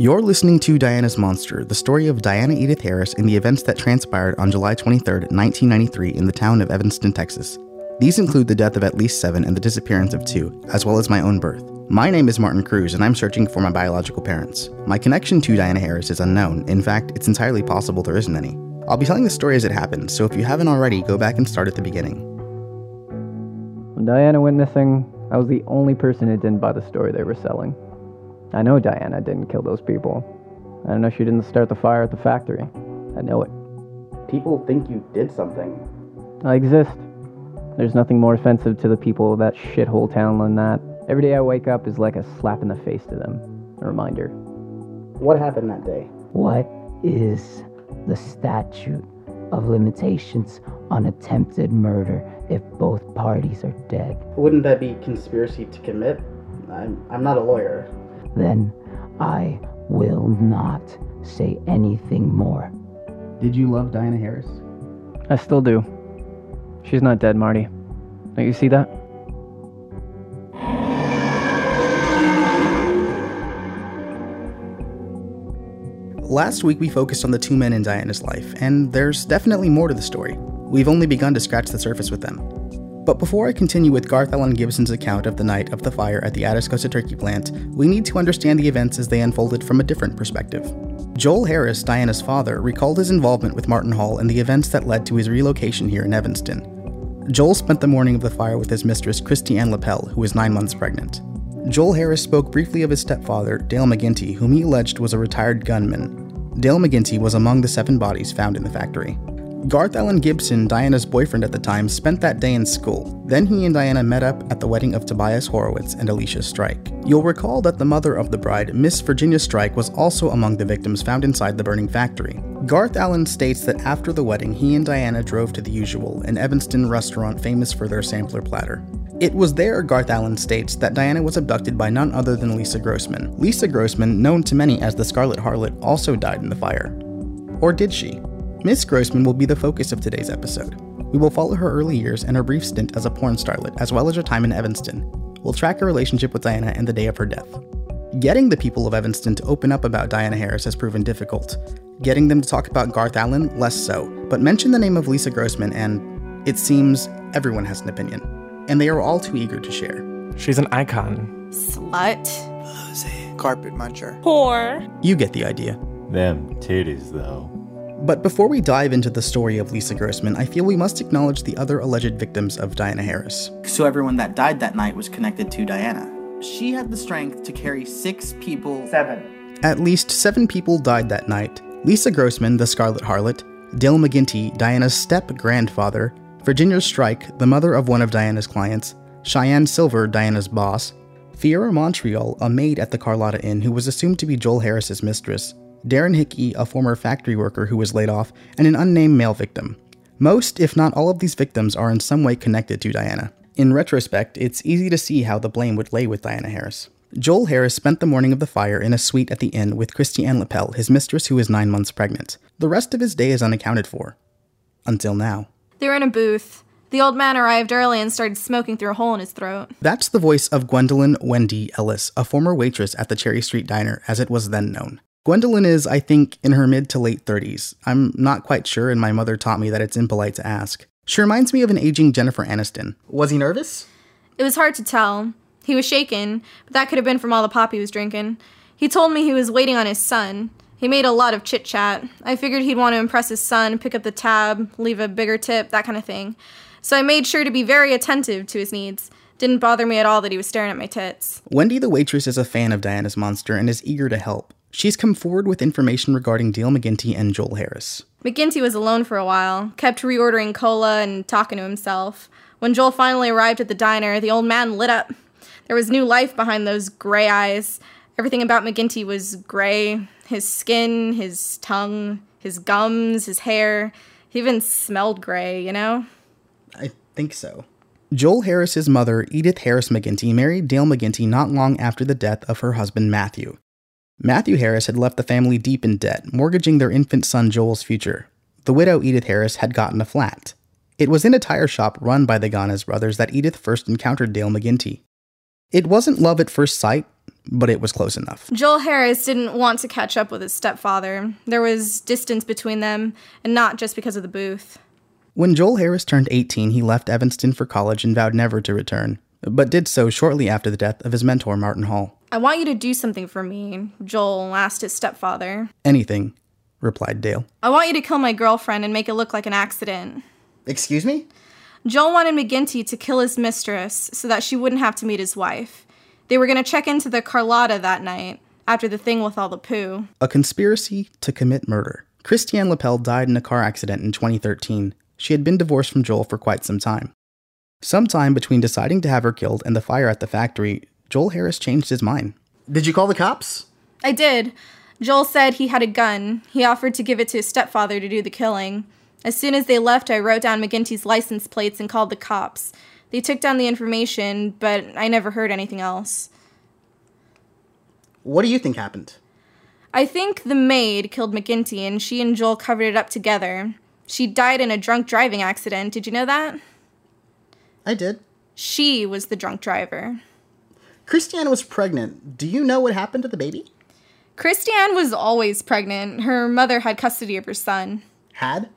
You're listening to Diana's Monster, the story of Diana Edith Harris and the events that transpired on July 23, 1993, in the town of Evanston, Texas. These include the death of at least seven and the disappearance of two, as well as my own birth. My name is Martin Cruise, and I'm searching for my biological parents. My connection to Diana Harris is unknown. In fact, it's entirely possible there isn't any. I'll be telling the story as it happened, so if you haven't already, go back and start at the beginning. When Diana went missing, I was the only person who didn't buy the story they were selling. I know Diana didn't kill those people. I know she didn't start the fire at the factory. I know it. People think you did something. I exist. There's nothing more offensive to the people of that shithole town than that. Every day I wake up is like a slap in the face to them. A reminder. What happened that day? What is the statute of limitations on attempted murder if both parties are dead? Wouldn't that be conspiracy to commit? I'm, I'm not a lawyer. Then I will not say anything more. Did you love Diana Harris? I still do. She's not dead, Marty. Don't you see that? Last week we focused on the two men in Diana's life, and there's definitely more to the story. We've only begun to scratch the surface with them. But before I continue with Garth Allen Gibson's account of the night of the fire at the Atascosa turkey plant, we need to understand the events as they unfolded from a different perspective. Joel Harris, Diana's father, recalled his involvement with Martin Hall and the events that led to his relocation here in Evanston. Joel spent the morning of the fire with his mistress, Christiane Lapel, who was nine months pregnant. Joel Harris spoke briefly of his stepfather, Dale McGinty, whom he alleged was a retired gunman. Dale McGinty was among the seven bodies found in the factory. Garth Allen Gibson, Diana's boyfriend at the time, spent that day in school. Then he and Diana met up at the wedding of Tobias Horowitz and Alicia Strike. You'll recall that the mother of the bride, Miss Virginia Strike, was also among the victims found inside the burning factory. Garth Allen states that after the wedding, he and Diana drove to the usual, an Evanston restaurant famous for their sampler platter. It was there, Garth Allen states, that Diana was abducted by none other than Lisa Grossman. Lisa Grossman, known to many as the Scarlet Harlot, also died in the fire. Or did she? Miss Grossman will be the focus of today's episode. We will follow her early years and her brief stint as a porn starlet, as well as her time in Evanston. We'll track her relationship with Diana and the day of her death. Getting the people of Evanston to open up about Diana Harris has proven difficult. Getting them to talk about Garth Allen, less so. But mention the name of Lisa Grossman, and it seems everyone has an opinion. And they are all too eager to share. She's an icon. Slut. Carpet muncher. Whore. You get the idea. Them titties, though. But before we dive into the story of Lisa Grossman, I feel we must acknowledge the other alleged victims of Diana Harris. So everyone that died that night was connected to Diana. She had the strength to carry six people. Seven. At least seven people died that night. Lisa Grossman, the Scarlet Harlot, Dale McGinty, Diana's step grandfather, Virginia Strike, the mother of one of Diana's clients, Cheyenne Silver, Diana's boss, Fiora Montreal, a maid at the Carlotta Inn who was assumed to be Joel Harris's mistress, Darren Hickey, a former factory worker who was laid off, and an unnamed male victim. Most, if not all of these victims, are in some way connected to Diana. In retrospect, it's easy to see how the blame would lay with Diana Harris. Joel Harris spent the morning of the fire in a suite at the inn with Christiane Lapel, his mistress who is nine months pregnant. The rest of his day is unaccounted for. Until now. They were in a booth. The old man arrived early and started smoking through a hole in his throat. That's the voice of Gwendolyn Wendy Ellis, a former waitress at the Cherry Street Diner, as it was then known. Gwendolyn is, I think, in her mid to late 30s. I'm not quite sure, and my mother taught me that it's impolite to ask. She reminds me of an aging Jennifer Aniston. Was he nervous? It was hard to tell. He was shaken, but that could have been from all the pop he was drinking. He told me he was waiting on his son. He made a lot of chit chat. I figured he'd want to impress his son, pick up the tab, leave a bigger tip, that kind of thing. So I made sure to be very attentive to his needs. Didn't bother me at all that he was staring at my tits. Wendy the waitress is a fan of Diana's monster and is eager to help. She's come forward with information regarding Dale McGinty and Joel Harris. McGinty was alone for a while, kept reordering cola and talking to himself. When Joel finally arrived at the diner, the old man lit up. There was new life behind those gray eyes. Everything about McGinty was gray his skin, his tongue, his gums, his hair. He even smelled gray, you know? I think so. Joel Harris's mother, Edith Harris McGinty, married Dale McGinty not long after the death of her husband Matthew. Matthew Harris had left the family deep in debt, mortgaging their infant son Joel's future. The widow Edith Harris had gotten a flat. It was in a tire shop run by the Ganas brothers that Edith first encountered Dale McGinty. It wasn't love at first sight, but it was close enough. Joel Harris didn't want to catch up with his stepfather. There was distance between them, and not just because of the booth. When Joel Harris turned 18, he left Evanston for college and vowed never to return, but did so shortly after the death of his mentor, Martin Hall. I want you to do something for me, Joel asked his stepfather. Anything, replied Dale. I want you to kill my girlfriend and make it look like an accident. Excuse me? Joel wanted McGinty to kill his mistress so that she wouldn't have to meet his wife. They were going to check into the Carlotta that night, after the thing with all the poo. A conspiracy to commit murder. Christiane Lapel died in a car accident in 2013. She had been divorced from Joel for quite some time. Sometime between deciding to have her killed and the fire at the factory, Joel Harris changed his mind. Did you call the cops? I did. Joel said he had a gun. He offered to give it to his stepfather to do the killing. As soon as they left, I wrote down McGinty's license plates and called the cops. They took down the information, but I never heard anything else. What do you think happened? I think the maid killed McGinty and she and Joel covered it up together. She died in a drunk driving accident. Did you know that? I did. She was the drunk driver. Christiane was pregnant. Do you know what happened to the baby? Christiane was always pregnant. Her mother had custody of her son. Had?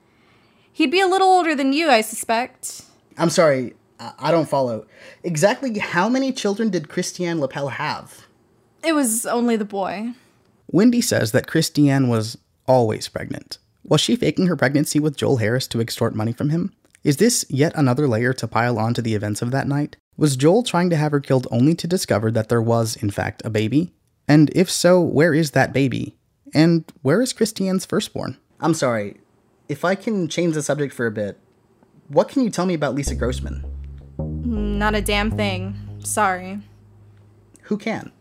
He'd be a little older than you, I suspect. I'm sorry, I I don't follow. Exactly how many children did Christiane Lapel have? It was only the boy. Wendy says that Christiane was always pregnant. Was she faking her pregnancy with Joel Harris to extort money from him? Is this yet another layer to pile onto the events of that night? Was Joel trying to have her killed only to discover that there was, in fact, a baby? And if so, where is that baby? And where is Christiane's firstborn? I'm sorry, if I can change the subject for a bit, what can you tell me about Lisa Grossman? Hmm, not a damn thing. Sorry. Who can?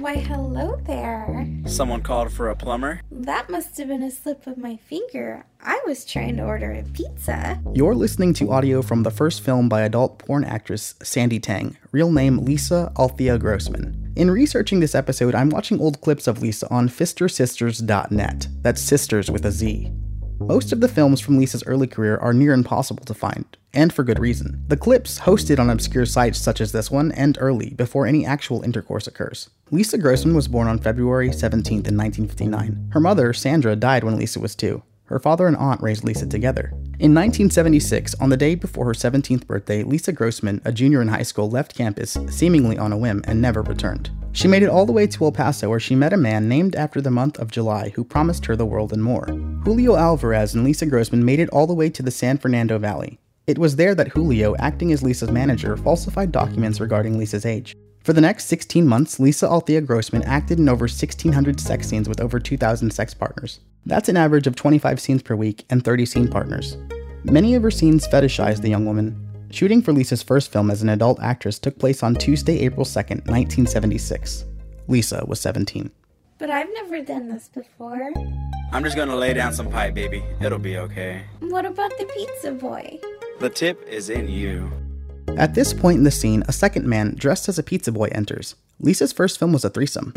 Why, hello there. Someone called for a plumber? That must have been a slip of my finger. I was trying to order a pizza. You're listening to audio from the first film by adult porn actress Sandy Tang, real name Lisa Althea Grossman. In researching this episode, I'm watching old clips of Lisa on fistersisters.net. That's sisters with a Z. Most of the films from Lisa's early career are near impossible to find, and for good reason. The clips hosted on obscure sites such as this one end early, before any actual intercourse occurs. Lisa Grossman was born on February 17th in 1959. Her mother, Sandra, died when Lisa was two. Her father and aunt raised Lisa together. In 1976, on the day before her 17th birthday, Lisa Grossman, a junior in high school, left campus seemingly on a whim and never returned. She made it all the way to El Paso where she met a man named after the month of July who promised her the world and more. Julio Alvarez and Lisa Grossman made it all the way to the San Fernando Valley. It was there that Julio, acting as Lisa's manager, falsified documents regarding Lisa's age. For the next 16 months, Lisa Althea Grossman acted in over 1,600 sex scenes with over 2,000 sex partners. That's an average of 25 scenes per week and 30 scene partners. Many of her scenes fetishized the young woman. Shooting for Lisa's first film as an adult actress took place on Tuesday, April 2nd, 1976. Lisa was 17. But I've never done this before. I'm just gonna lay down some pipe, baby. It'll be okay. What about the pizza boy? The tip is in you. At this point in the scene, a second man dressed as a pizza boy enters. Lisa's first film was a threesome.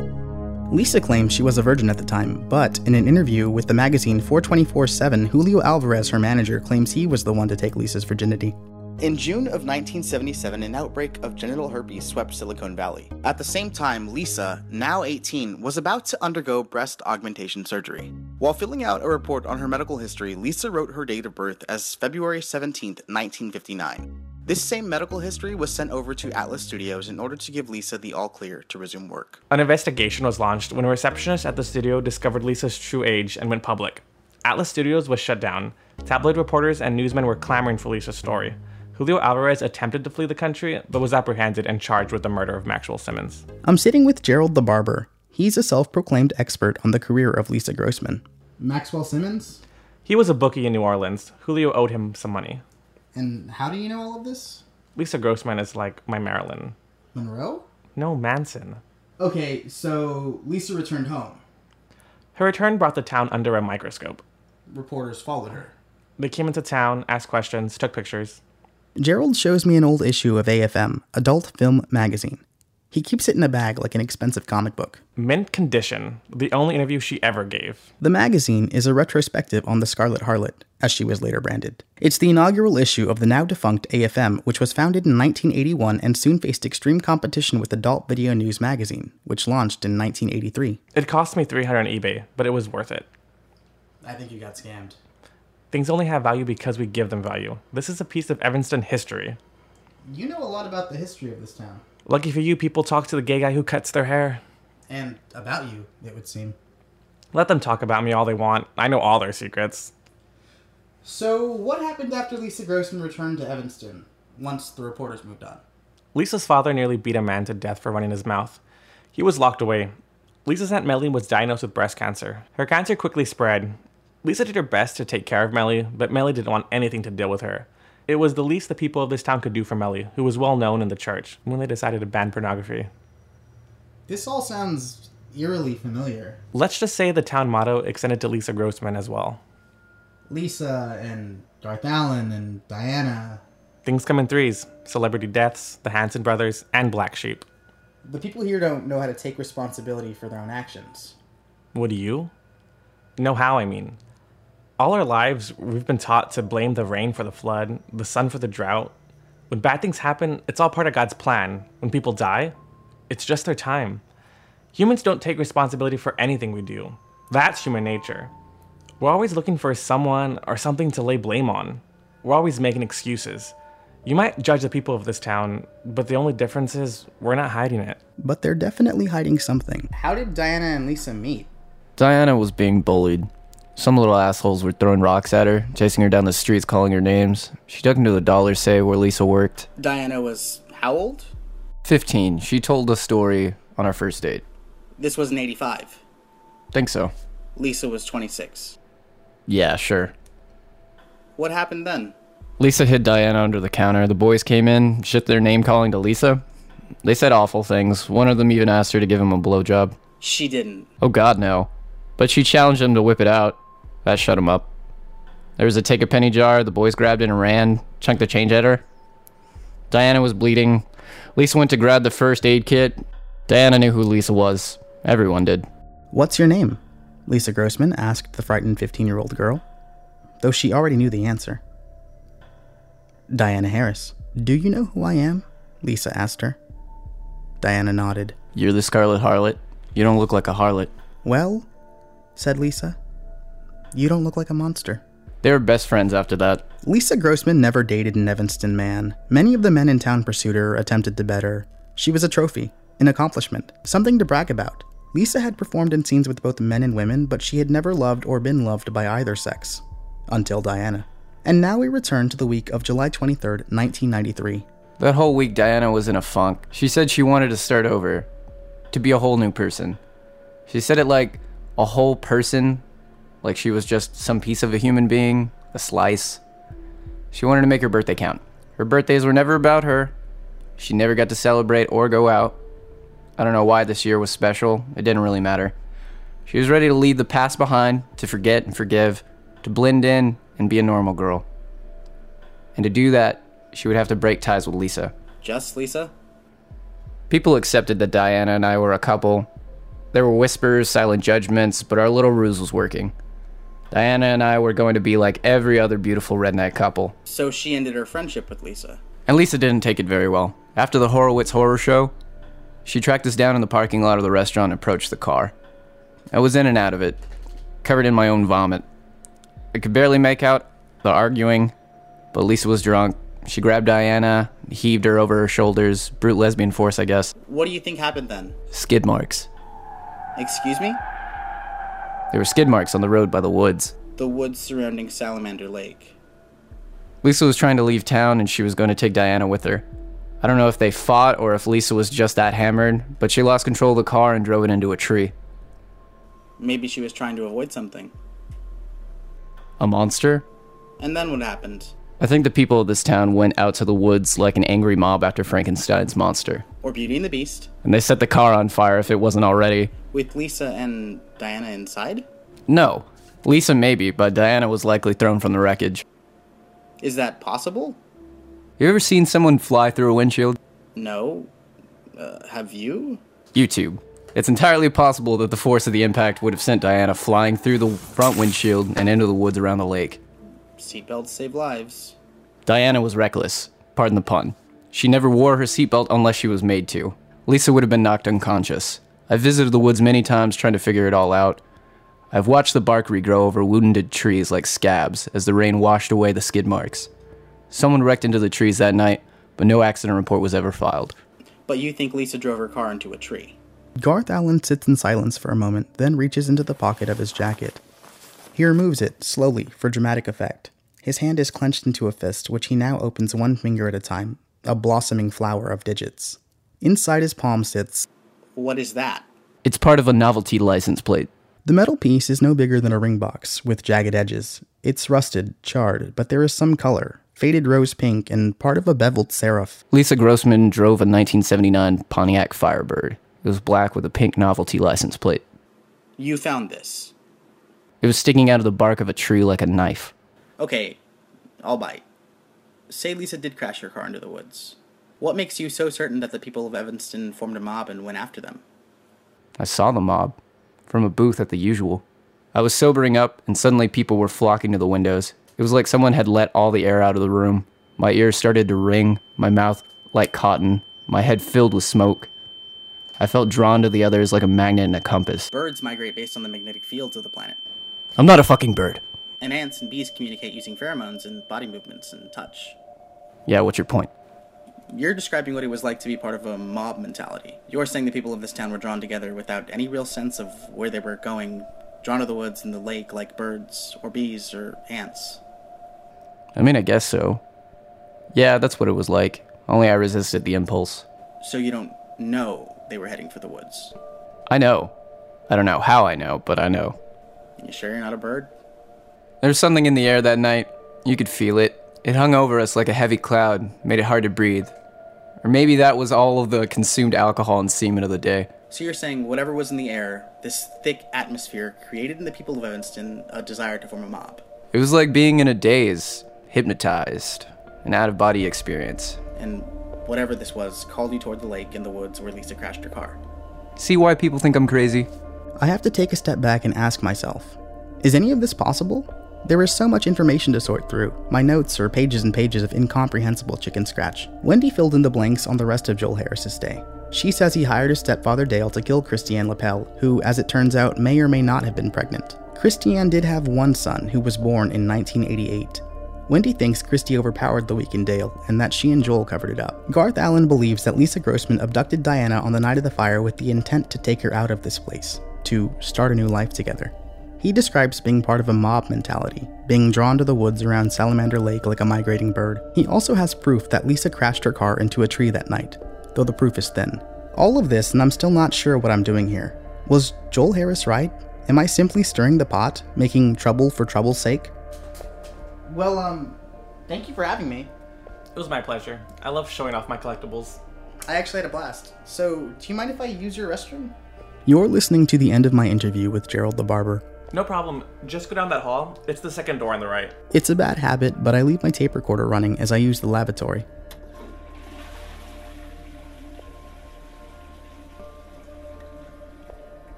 Lisa claims she was a virgin at the time, but in an interview with the magazine 424 7, Julio Alvarez, her manager, claims he was the one to take Lisa's virginity. In June of 1977, an outbreak of genital herpes swept Silicon Valley. At the same time, Lisa, now 18, was about to undergo breast augmentation surgery. While filling out a report on her medical history, Lisa wrote her date of birth as February 17, 1959. This same medical history was sent over to Atlas Studios in order to give Lisa the all clear to resume work. An investigation was launched when a receptionist at the studio discovered Lisa's true age and went public. Atlas Studios was shut down. Tabloid reporters and newsmen were clamoring for Lisa's story. Julio Alvarez attempted to flee the country, but was apprehended and charged with the murder of Maxwell Simmons. I'm sitting with Gerald the Barber. He's a self proclaimed expert on the career of Lisa Grossman. Maxwell Simmons? He was a bookie in New Orleans. Julio owed him some money. And how do you know all of this? Lisa Grossman is like my Marilyn. Monroe? No, Manson. Okay, so Lisa returned home. Her return brought the town under a microscope. Reporters followed her. They came into town, asked questions, took pictures. Gerald shows me an old issue of AFM, Adult Film Magazine. He keeps it in a bag like an expensive comic book. Mint Condition, the only interview she ever gave. The magazine is a retrospective on the Scarlet Harlot, as she was later branded. It's the inaugural issue of the now defunct AFM, which was founded in 1981 and soon faced extreme competition with Adult Video News magazine, which launched in 1983. It cost me 300 on eBay, but it was worth it. I think you got scammed. Things only have value because we give them value. This is a piece of Evanston history. You know a lot about the history of this town. Lucky for you, people talk to the gay guy who cuts their hair. And about you, it would seem. Let them talk about me all they want. I know all their secrets. So, what happened after Lisa Grossman returned to Evanston once the reporters moved on? Lisa's father nearly beat a man to death for running his mouth. He was locked away. Lisa's Aunt Melly was diagnosed with breast cancer. Her cancer quickly spread. Lisa did her best to take care of Melly, but Melly didn't want anything to deal with her. It was the least the people of this town could do for Melly, who was well known in the church, when they decided to ban pornography. This all sounds eerily familiar. Let's just say the town motto extended to Lisa Grossman as well. Lisa and Garth Allen and Diana. Things come in threes celebrity deaths, the Hanson brothers, and Black Sheep. The people here don't know how to take responsibility for their own actions. What do you? Know how, I mean. All our lives, we've been taught to blame the rain for the flood, the sun for the drought. When bad things happen, it's all part of God's plan. When people die, it's just their time. Humans don't take responsibility for anything we do. That's human nature. We're always looking for someone or something to lay blame on. We're always making excuses. You might judge the people of this town, but the only difference is we're not hiding it. But they're definitely hiding something. How did Diana and Lisa meet? Diana was being bullied. Some little assholes were throwing rocks at her, chasing her down the streets, calling her names. She took him to the dollar say where Lisa worked. Diana was how old? 15. She told the story on our first date. This was in 85. Think so. Lisa was 26. Yeah, sure. What happened then? Lisa hid Diana under the counter. The boys came in, shipped their name calling to Lisa. They said awful things. One of them even asked her to give him a blowjob. She didn't. Oh god, no. But she challenged him to whip it out. That shut him up. There was a take a penny jar. The boys grabbed it and ran, chunked the change at her. Diana was bleeding. Lisa went to grab the first aid kit. Diana knew who Lisa was. Everyone did. What's your name? Lisa Grossman asked the frightened 15 year old girl, though she already knew the answer. Diana Harris. Do you know who I am? Lisa asked her. Diana nodded. You're the Scarlet Harlot. You don't look like a harlot. Well, said Lisa, you don't look like a monster. They were best friends after that. Lisa Grossman never dated an Evanston man. Many of the men in town pursued her, attempted to bet her. She was a trophy, an accomplishment, something to brag about. Lisa had performed in scenes with both men and women, but she had never loved or been loved by either sex. Until Diana. And now we return to the week of July 23rd, 1993. That whole week, Diana was in a funk. She said she wanted to start over, to be a whole new person. She said it like a whole person, like she was just some piece of a human being, a slice. She wanted to make her birthday count. Her birthdays were never about her. She never got to celebrate or go out. I don't know why this year was special. It didn't really matter. She was ready to leave the past behind, to forget and forgive, to blend in and be a normal girl. And to do that, she would have to break ties with Lisa. Just Lisa? People accepted that Diana and I were a couple. There were whispers, silent judgments, but our little ruse was working. Diana and I were going to be like every other beautiful redneck couple. So she ended her friendship with Lisa. And Lisa didn't take it very well. After the Horowitz horror show, she tracked us down in the parking lot of the restaurant and approached the car. I was in and out of it, covered in my own vomit. I could barely make out the arguing, but Lisa was drunk. She grabbed Diana, heaved her over her shoulders. Brute lesbian force, I guess. What do you think happened then? Skid marks. Excuse me? There were skid marks on the road by the woods. The woods surrounding Salamander Lake. Lisa was trying to leave town and she was going to take Diana with her. I don't know if they fought or if Lisa was just that hammered, but she lost control of the car and drove it into a tree. Maybe she was trying to avoid something. A monster? And then what happened? I think the people of this town went out to the woods like an angry mob after Frankenstein's monster. Or Beauty and the Beast? And they set the car on fire if it wasn't already. With Lisa and Diana inside? No. Lisa maybe, but Diana was likely thrown from the wreckage. Is that possible? You ever seen someone fly through a windshield? No. Uh, have you? YouTube. It's entirely possible that the force of the impact would have sent Diana flying through the front windshield and into the woods around the lake. Seatbelts save lives. Diana was reckless, pardon the pun. She never wore her seatbelt unless she was made to. Lisa would have been knocked unconscious. I've visited the woods many times trying to figure it all out. I've watched the bark regrow over wounded trees like scabs as the rain washed away the skid marks. Someone wrecked into the trees that night, but no accident report was ever filed. But you think Lisa drove her car into a tree? Garth Allen sits in silence for a moment, then reaches into the pocket of his jacket. He removes it, slowly, for dramatic effect. His hand is clenched into a fist, which he now opens one finger at a time, a blossoming flower of digits. Inside his palm sits. What is that? It's part of a novelty license plate. The metal piece is no bigger than a ring box, with jagged edges. It's rusted, charred, but there is some color faded rose pink and part of a beveled serif. Lisa Grossman drove a 1979 Pontiac Firebird. It was black with a pink novelty license plate. You found this. It was sticking out of the bark of a tree like a knife. Okay, I'll bite. Say Lisa did crash her car into the woods. What makes you so certain that the people of Evanston formed a mob and went after them? I saw the mob from a booth at the usual. I was sobering up, and suddenly people were flocking to the windows. It was like someone had let all the air out of the room. My ears started to ring, my mouth like cotton, my head filled with smoke. I felt drawn to the others like a magnet and a compass. Birds migrate based on the magnetic fields of the planet. I'm not a fucking bird. And ants and bees communicate using pheromones and body movements and touch. Yeah, what's your point? You're describing what it was like to be part of a mob mentality. You're saying the people of this town were drawn together without any real sense of where they were going, drawn to the woods and the lake like birds or bees or ants. I mean, I guess so. Yeah, that's what it was like. Only I resisted the impulse. So you don't know they were heading for the woods? I know. I don't know how I know, but I know. You sure you're not a bird? There's something in the air that night. You could feel it. It hung over us like a heavy cloud, made it hard to breathe. Or maybe that was all of the consumed alcohol and semen of the day. So you're saying whatever was in the air, this thick atmosphere, created in the people of Evanston a desire to form a mob? It was like being in a daze, hypnotized, an out of body experience. And whatever this was called you toward the lake in the woods where Lisa crashed her car. See why people think I'm crazy? I have to take a step back and ask myself is any of this possible? There is so much information to sort through. My notes are pages and pages of incomprehensible chicken scratch. Wendy filled in the blanks on the rest of Joel Harris's day. She says he hired his stepfather Dale to kill Christiane Lapel, who, as it turns out, may or may not have been pregnant. Christiane did have one son who was born in 1988. Wendy thinks Christie overpowered the weakened Dale and that she and Joel covered it up. Garth Allen believes that Lisa Grossman abducted Diana on the night of the fire with the intent to take her out of this place, to start a new life together. He describes being part of a mob mentality, being drawn to the woods around Salamander Lake like a migrating bird. He also has proof that Lisa crashed her car into a tree that night, though the proof is thin. All of this, and I'm still not sure what I'm doing here. Was Joel Harris right? Am I simply stirring the pot, making trouble for trouble's sake? Well, um, thank you for having me. It was my pleasure. I love showing off my collectibles. I actually had a blast. So, do you mind if I use your restroom? You're listening to the end of my interview with Gerald the Barber. No problem. Just go down that hall. It's the second door on the right. It's a bad habit, but I leave my tape recorder running as I use the lavatory.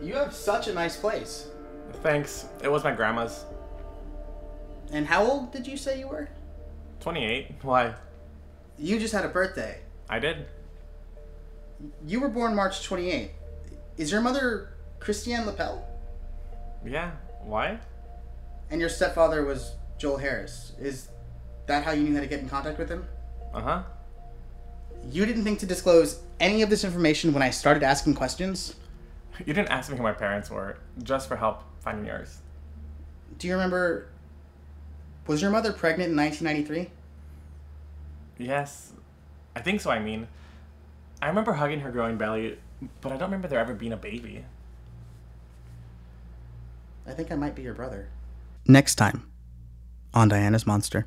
You have such a nice place. Thanks. It was my grandma's. And how old did you say you were? 28. Why? You just had a birthday. I did. You were born March 28. Is your mother Christiane Lapel? Yeah. Why? And your stepfather was Joel Harris. Is that how you knew how to get in contact with him? Uh huh. You didn't think to disclose any of this information when I started asking questions? You didn't ask me who my parents were, just for help finding yours. Do you remember. Was your mother pregnant in 1993? Yes. I think so, I mean. I remember hugging her growing belly, but I don't remember there ever being a baby. I think I might be your brother. Next time on Diana's Monster.